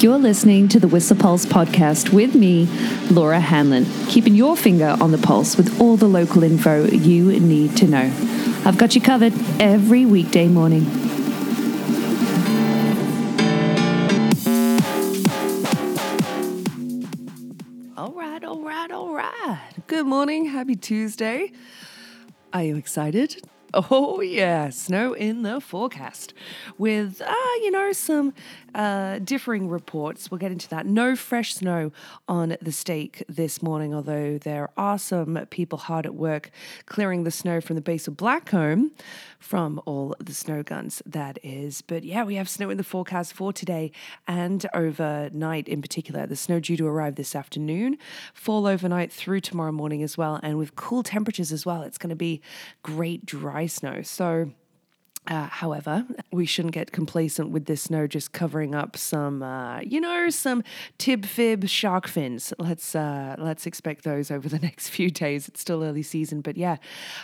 You're listening to the Whistler Pulse podcast with me, Laura Hanlon, keeping your finger on the pulse with all the local info you need to know. I've got you covered every weekday morning. All right, all right, all right. Good morning. Happy Tuesday. Are you excited? Oh, yeah, snow in the forecast with, uh, you know, some uh, differing reports. We'll get into that. No fresh snow on the stake this morning, although there are some people hard at work clearing the snow from the base of Blackcomb from all the snow guns, that is. But yeah, we have snow in the forecast for today and overnight in particular. The snow due to arrive this afternoon, fall overnight through tomorrow morning as well, and with cool temperatures as well. It's going to be great dry snow. So, uh, however, we shouldn't get complacent with this snow just covering up some, uh, you know, some tib fib shark fins. Let's uh, let's expect those over the next few days. It's still early season, but yeah,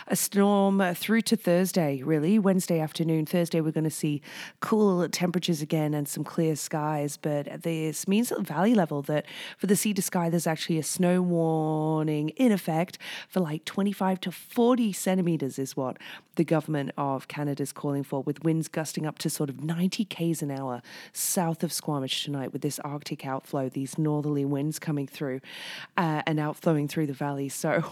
a storm through to Thursday. Really, Wednesday afternoon, Thursday we're going to see cool temperatures again and some clear skies. But this means at the valley level that for the sea to sky, there's actually a snow warning in effect for like 25 to 40 centimeters, is what the government of Canada is calling for, with winds gusting up to sort of 90 k's an hour south of Squamish tonight, with this Arctic outflow, these northerly winds coming through uh, and outflowing through the valley. So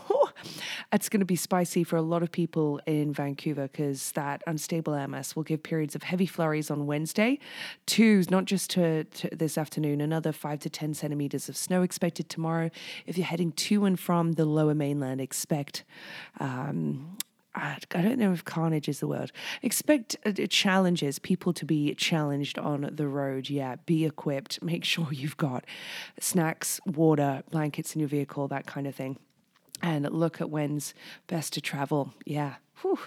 it's going to be spicy for a lot of people in Vancouver because that unstable air mass will give periods of heavy flurries on Wednesday. Two, not just to, to this afternoon, another five to 10 centimeters of snow expected tomorrow. If you're heading to and from the lower mainland, expect. Um, I don't know if carnage is the word. Expect uh, challenges, people to be challenged on the road. Yeah, be equipped. Make sure you've got snacks, water, blankets in your vehicle, that kind of thing. And look at when's best to travel. Yeah, Whew.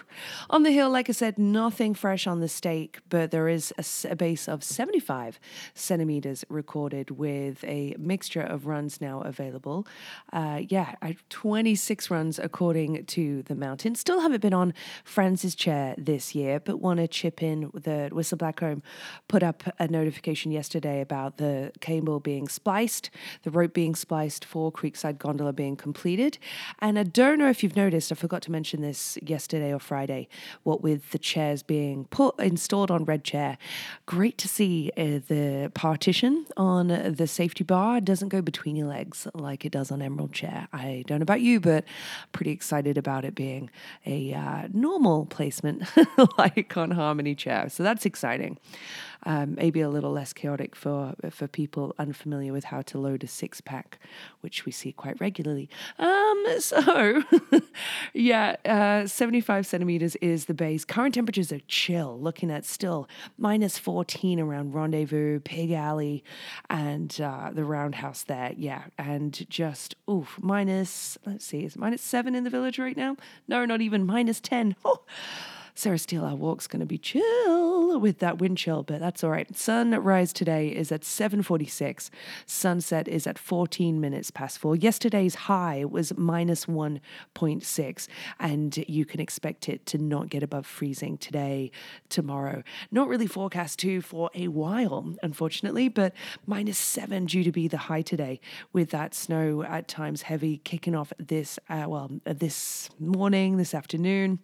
On the hill, like I said, nothing fresh on the stake, but there is a, a, base of 75 centimeters recorded with a mixture of runs now available. Uh, yeah, 26 runs according to the mountain. Still haven't been on Franz's chair this year, but want to chip in. The Whistler Blackcomb put up a notification yesterday about the cable being spliced, the rope being spliced for Creekside Gondola being completed. And I don't know if you've noticed, I forgot to mention this yesterday or Friday, what with the chairs being put installed on Red Chair. Great to see uh, the partition on the safety bar doesn't go between your legs like it does on Emerald Chair. I don't know about you, but pretty excited about it being a uh, normal placement like on Harmony Chair. So that's exciting um, maybe a little less chaotic for for people unfamiliar with how to load a six pack, which we see quite regularly. Um, so, yeah, uh, 75 centimeters is the base. Current temperatures are chill, looking at still minus 14 around Rendezvous, Pig Alley, and uh, the Roundhouse there. Yeah, and just, oof, minus, let's see, is minus seven in the village right now? No, not even minus 10. Oh. Sarah Steele, our walk's going to be chill with that wind chill, but that's all right. Sunrise today is at 7.46. Sunset is at 14 minutes past four. Yesterday's high was minus 1.6, and you can expect it to not get above freezing today, tomorrow. Not really forecast to for a while, unfortunately, but minus seven due to be the high today with that snow at times heavy kicking off this, uh, well, this morning, this afternoon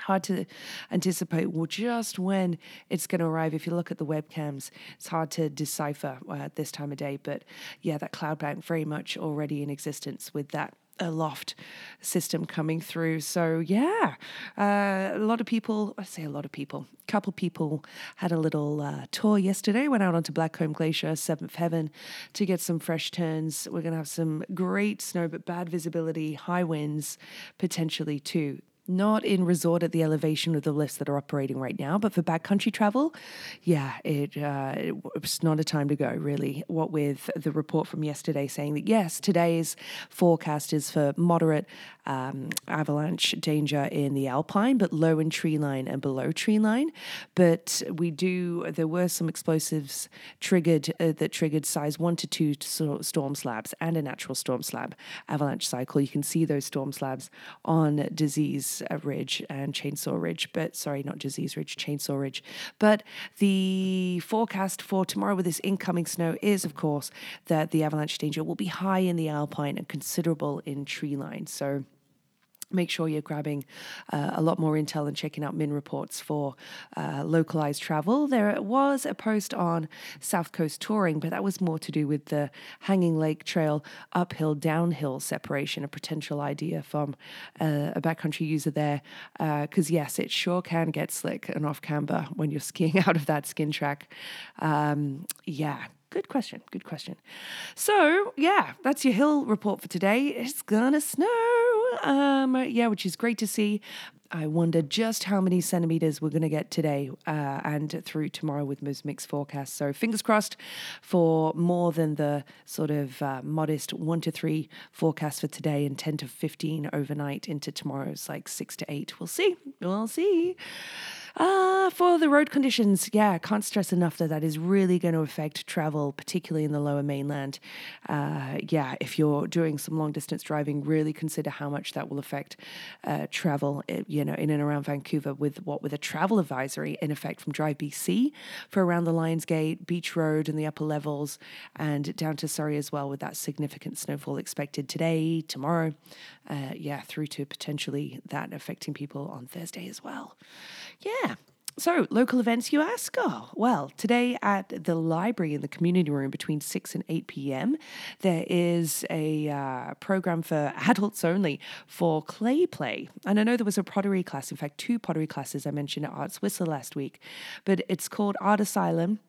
hard to anticipate well just when it's going to arrive if you look at the webcams it's hard to decipher uh, at this time of day but yeah that cloud bank very much already in existence with that aloft system coming through. So yeah, uh, a lot of people. I say a lot of people. A couple people had a little uh, tour yesterday. Went out onto Blackcomb Glacier, Seventh Heaven, to get some fresh turns. We're gonna have some great snow, but bad visibility, high winds potentially too not in resort at the elevation of the lifts that are operating right now, but for backcountry travel, yeah, it, uh, it's not a time to go, really. What with the report from yesterday saying that, yes, today's forecast is for moderate um, avalanche danger in the alpine, but low in tree line and below tree line. But we do, there were some explosives triggered uh, that triggered size one to two storm slabs and a natural storm slab avalanche cycle. You can see those storm slabs on disease Disease Ridge and Chainsaw Ridge, but sorry, not Disease Ridge, Chainsaw Ridge. But the forecast for tomorrow with this incoming snow is, of course, that the avalanche danger will be high in the alpine and considerable in tree line. So make sure you're grabbing uh, a lot more intel and checking out min reports for uh, localized travel. There was a post on south coast touring but that was more to do with the hanging lake trail uphill downhill separation a potential idea from uh, a backcountry user there because uh, yes it sure can get slick and off camber when you're skiing out of that skin track. Um, yeah Good question. Good question. So, yeah, that's your hill report for today. It's gonna snow. Um, yeah, which is great to see. I wonder just how many centimeters we're going to get today uh, and through tomorrow with most mixed forecasts. So fingers crossed for more than the sort of uh, modest one to three forecast for today and 10 to 15 overnight into tomorrow's like six to eight. We'll see. We'll see. Uh, for the road conditions, yeah, can't stress enough that that is really going to affect travel, particularly in the lower mainland. Uh, yeah, if you're doing some long distance driving, really consider how much that will affect uh, travel, eh, you know, in and around Vancouver with what with a travel advisory in effect from Drive BC for around the Lions Gate, Beach Road, and the upper levels, and down to Surrey as well, with that significant snowfall expected today, tomorrow, uh, yeah, through to potentially that affecting people on Thursday as well. Yeah. So, local events, you ask? Oh, well, today at the library in the community room between 6 and 8 p.m., there is a uh, program for adults only for clay play. And I know there was a pottery class, in fact, two pottery classes I mentioned at Arts Whistler last week, but it's called Art Asylum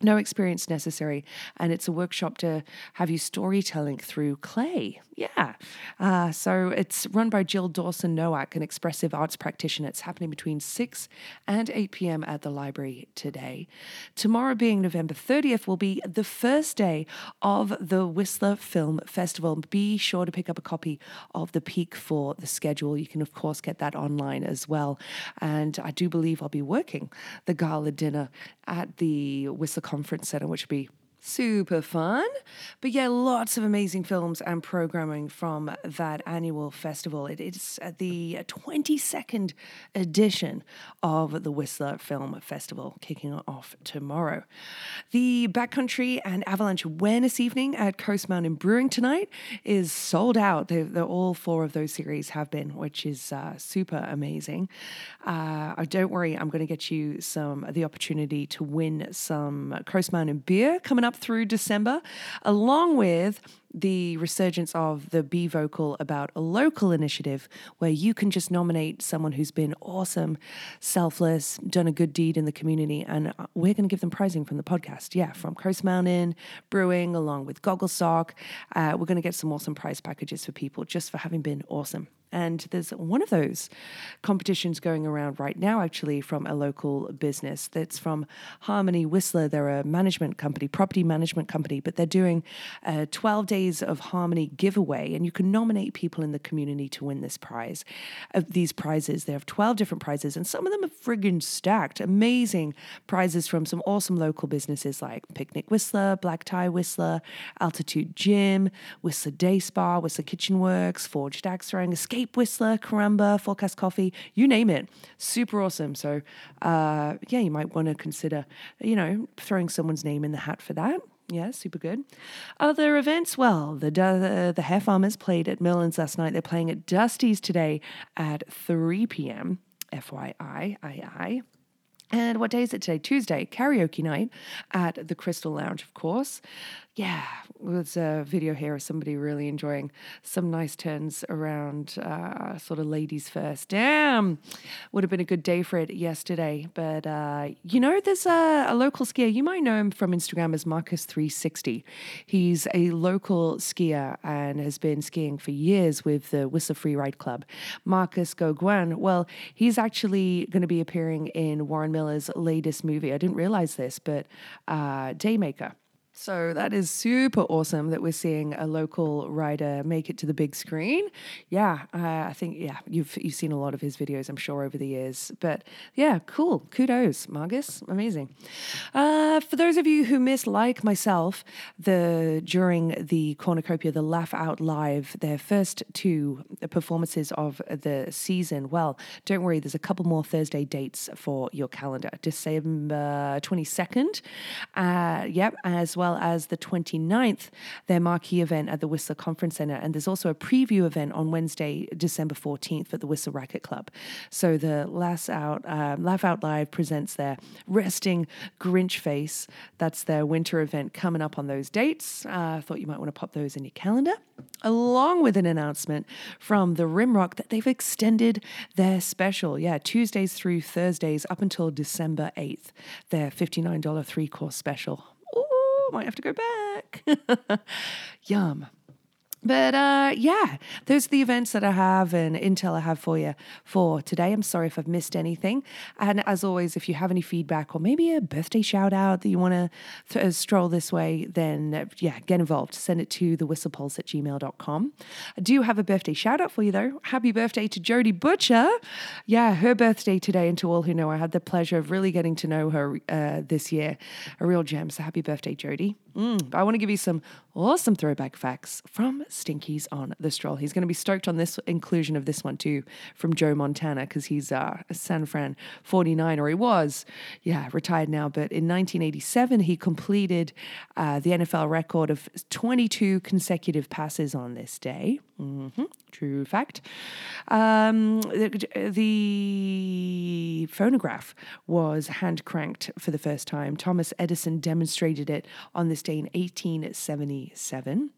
no experience necessary. And it's a workshop to have you storytelling through clay. Yeah. Uh, so it's run by Jill Dawson Nowak, an expressive arts practitioner. It's happening between 6 and 8 p.m. at the library today. Tomorrow, being November 30th, will be the first day of the Whistler Film Festival. Be sure to pick up a copy of the peak for the schedule. You can, of course, get that online as well. And I do believe I'll be working the gala dinner at the Whistler Conference Center, which would be super fun. But yeah, lots of amazing films and programming from that annual festival. It is the 22nd edition of the Whistler Film Festival, kicking off tomorrow. The Backcountry and Avalanche Awareness Evening at Coast Mountain Brewing tonight is sold out. They're, they're all four of those series have been, which is uh, super amazing. Uh, don't worry, I'm going to get you some the opportunity to win some Coast Mountain beer coming up through December, along with the resurgence of the Be Vocal about a local initiative where you can just nominate someone who's been awesome, selfless, done a good deed in the community, and uh, we're going to give them prizing from the podcast. Yeah, from Coast Mountain Brewing, along with Goggle Sock. Uh, we're going to get some awesome prize packages for people just for having been awesome. And there's one of those competitions going around right now, actually, from a local business that's from Harmony Whistler. They're a management company, property management company, but they're doing a 12 days of Harmony giveaway. And you can nominate people in the community to win this prize. Of these prizes, they have 12 different prizes, and some of them are friggin' stacked. Amazing prizes from some awesome local businesses like Picnic Whistler, Black Tie Whistler, Altitude Gym, Whistler Day Spa, Whistler Kitchen Works, Forged Axe Throwing, Escape Cape Whistler, Caramba, Forecast Coffee, you name it. Super awesome. So, uh, yeah, you might want to consider, you know, throwing someone's name in the hat for that. Yeah, super good. Other events, well, the the, the Hair Farmers played at Merlin's last night. They're playing at Dusty's today at 3 p.m. FYI, I. And what day is it today? Tuesday, karaoke night at the Crystal Lounge, of course yeah, there's a video here of somebody really enjoying some nice turns around uh, sort of ladies first. Damn, would have been a good day for it yesterday. But uh, you know, there's a, a, local skier. You might know him from Instagram as Marcus360. He's a local skier and has been skiing for years with the Whistler Free Ride Club. Marcus Goguen, well, he's actually going to be appearing in Warren Miller's latest movie. I didn't realize this, but uh, Daymaker So that is super awesome that we're seeing a local writer make it to the big screen. Yeah, uh, I think yeah you've you've seen a lot of his videos, I'm sure, over the years. But yeah, cool. Kudos, Marcus. Amazing. Uh, for those of you who missed, like myself, the during the cornucopia, the Laugh Out Live, their first two performances of the season. Well, don't worry, there's a couple more Thursday dates for your calendar. December 22nd. Uh, yep, as well well as the 29th, their marquee event at the Whistler Conference Center. And there's also a preview event on Wednesday, December 14th at the Whistler Racket Club. So the Laugh Out, uh, Laugh Out Live presents their Resting Grinch Face. That's their winter event coming up on those dates. Uh, I thought you might want to pop those in your calendar, along with an announcement from the Rimrock that they've extended their special. Yeah, Tuesdays through Thursdays up until December 8th, their $59 three course special might have to go back. Yum. But uh, yeah, those are the events that I have and intel I have for you for today. I'm sorry if I've missed anything. And as always, if you have any feedback or maybe a birthday shout out that you want to th- uh, stroll this way, then uh, yeah, get involved. Send it to the whistlepulse at gmail.com. I do have a birthday shout out for you though. Happy birthday to Jody Butcher. Yeah, her birthday today. And to all who know, I had the pleasure of really getting to know her uh, this year. A real gem. So happy birthday, Jody. Mm, I want to give you some awesome throwback facts from Stinkies on the Stroll. He's going to be stoked on this inclusion of this one too from Joe Montana because he's uh, a San Fran 49er he was, yeah, retired now. But in 1987, he completed uh, the NFL record of 22 consecutive passes on this day. Mm-hmm. True fact. Um, the, the, phonograph was hand cranked for the first time. Thomas Edison demonstrated it on this day in 1877.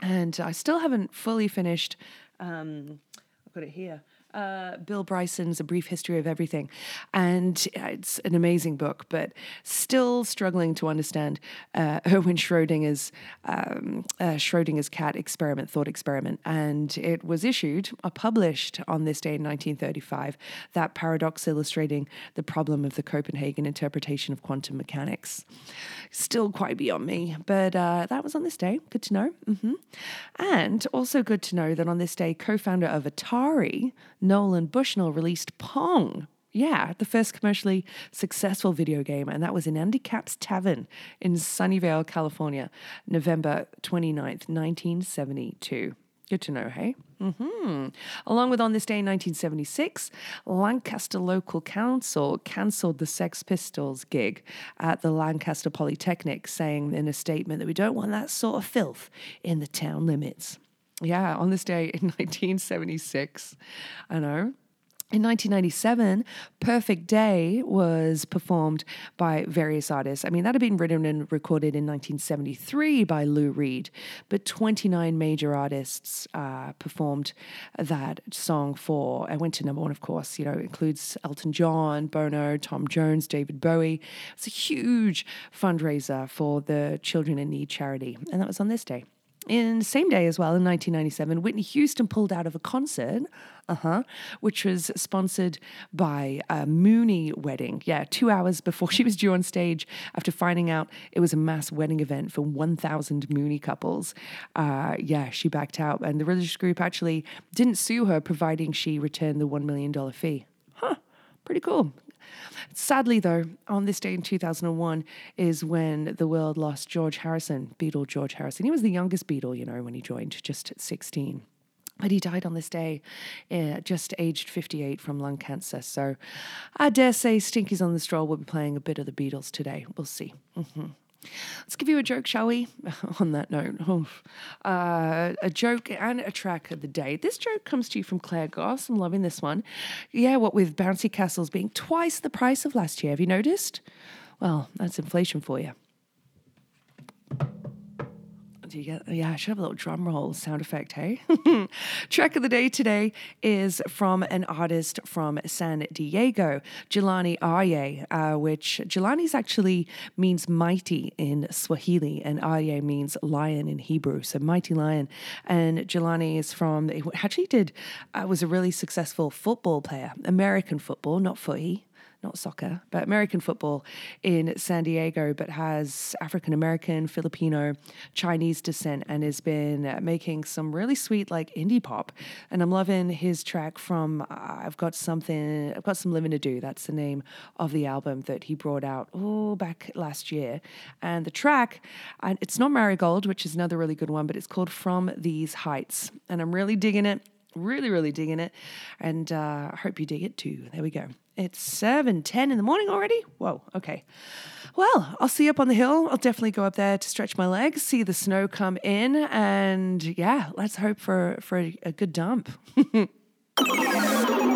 And I still haven't fully finished. Um, I've got it here uh, Bill Bryson's A Brief History of Everything. And it's an amazing book, but still struggling to understand uh, Erwin Schrodinger's, um, uh, Schrodinger's cat experiment, thought experiment. And it was issued, uh, published on this day in 1935, that paradox illustrating the problem of the Copenhagen interpretation of quantum mechanics. Still quite beyond me, but uh, that was on this day. Good to know. Mm-hmm. And also good to know that on this day, co founder of Atari, Nolan Bushnell released Pong. Yeah, the first commercially successful video game, and that was in Andy Capp's Tavern in Sunnyvale, California, November 29th, 1972. Good to know, hey? Mm-hmm. Along with on this day in 1976, Lancaster Local Council cancelled the Sex Pistols gig at the Lancaster Polytechnic, saying in a statement that we don't want that sort of filth in the town limits yeah, on this day in 1976, I know. In 1997, Perfect Day was performed by various artists. I mean, that had been written and recorded in 1973 by Lou Reed, but 29 major artists uh, performed that song for, and went to number one, of course. You know, includes Elton John, Bono, Tom Jones, David Bowie. It's a huge fundraiser for the Children in Need charity, and that was on this day. In the same day as well, in 1997, Whitney Houston pulled out of a concert, uh-huh, which was sponsored by a Moonie wedding. Yeah, two hours before she was due on stage, after finding out it was a mass wedding event for 1,000 Moonie couples. Uh, yeah, she backed out, and the religious group actually didn't sue her, providing she returned the $1 million fee. Huh, pretty cool. Sadly, though, on this day in 2001 is when the world lost George Harrison, Beatle George Harrison. He was the youngest Beatle, you know, when he joined, just 16. But he died on this day, uh, just aged 58 from lung cancer. So I dare say Stinkies on the Stroll will be playing a bit of the Beatles today. We'll see. Mm-hmm. Let's give you a joke, shall we? On that note, uh, a joke and a track of the day. This joke comes to you from Claire Goss. I'm loving this one. Yeah, what with bouncy castles being twice the price of last year. Have you noticed? Well, that's inflation for you do you get? Yeah, I should have a little drum roll sound effect, hey? Track of the day today is from an artist from San Diego, Jelani Aryeh, uh, which Jelani's actually means mighty in Swahili, and Aryeh means lion in Hebrew, so mighty lion. And Jelani is from, actually did, uh, was a really successful football player, American football, not footy not soccer, but American football in San Diego, but has African American, Filipino, Chinese descent, and has been making some really sweet like indie pop. And I'm loving his track from uh, I've got something, I've got some living to do. That's the name of the album that he brought out oh back last year. And the track, and it's not Marigold, which is another really good one, but it's called From These Heights, and I'm really digging it. Really, really digging it. And uh, I hope you dig it too. There we go. It's 7 10 in the morning already? Whoa, okay. Well, I'll see you up on the hill. I'll definitely go up there to stretch my legs, see the snow come in, and yeah, let's hope for, for a good dump.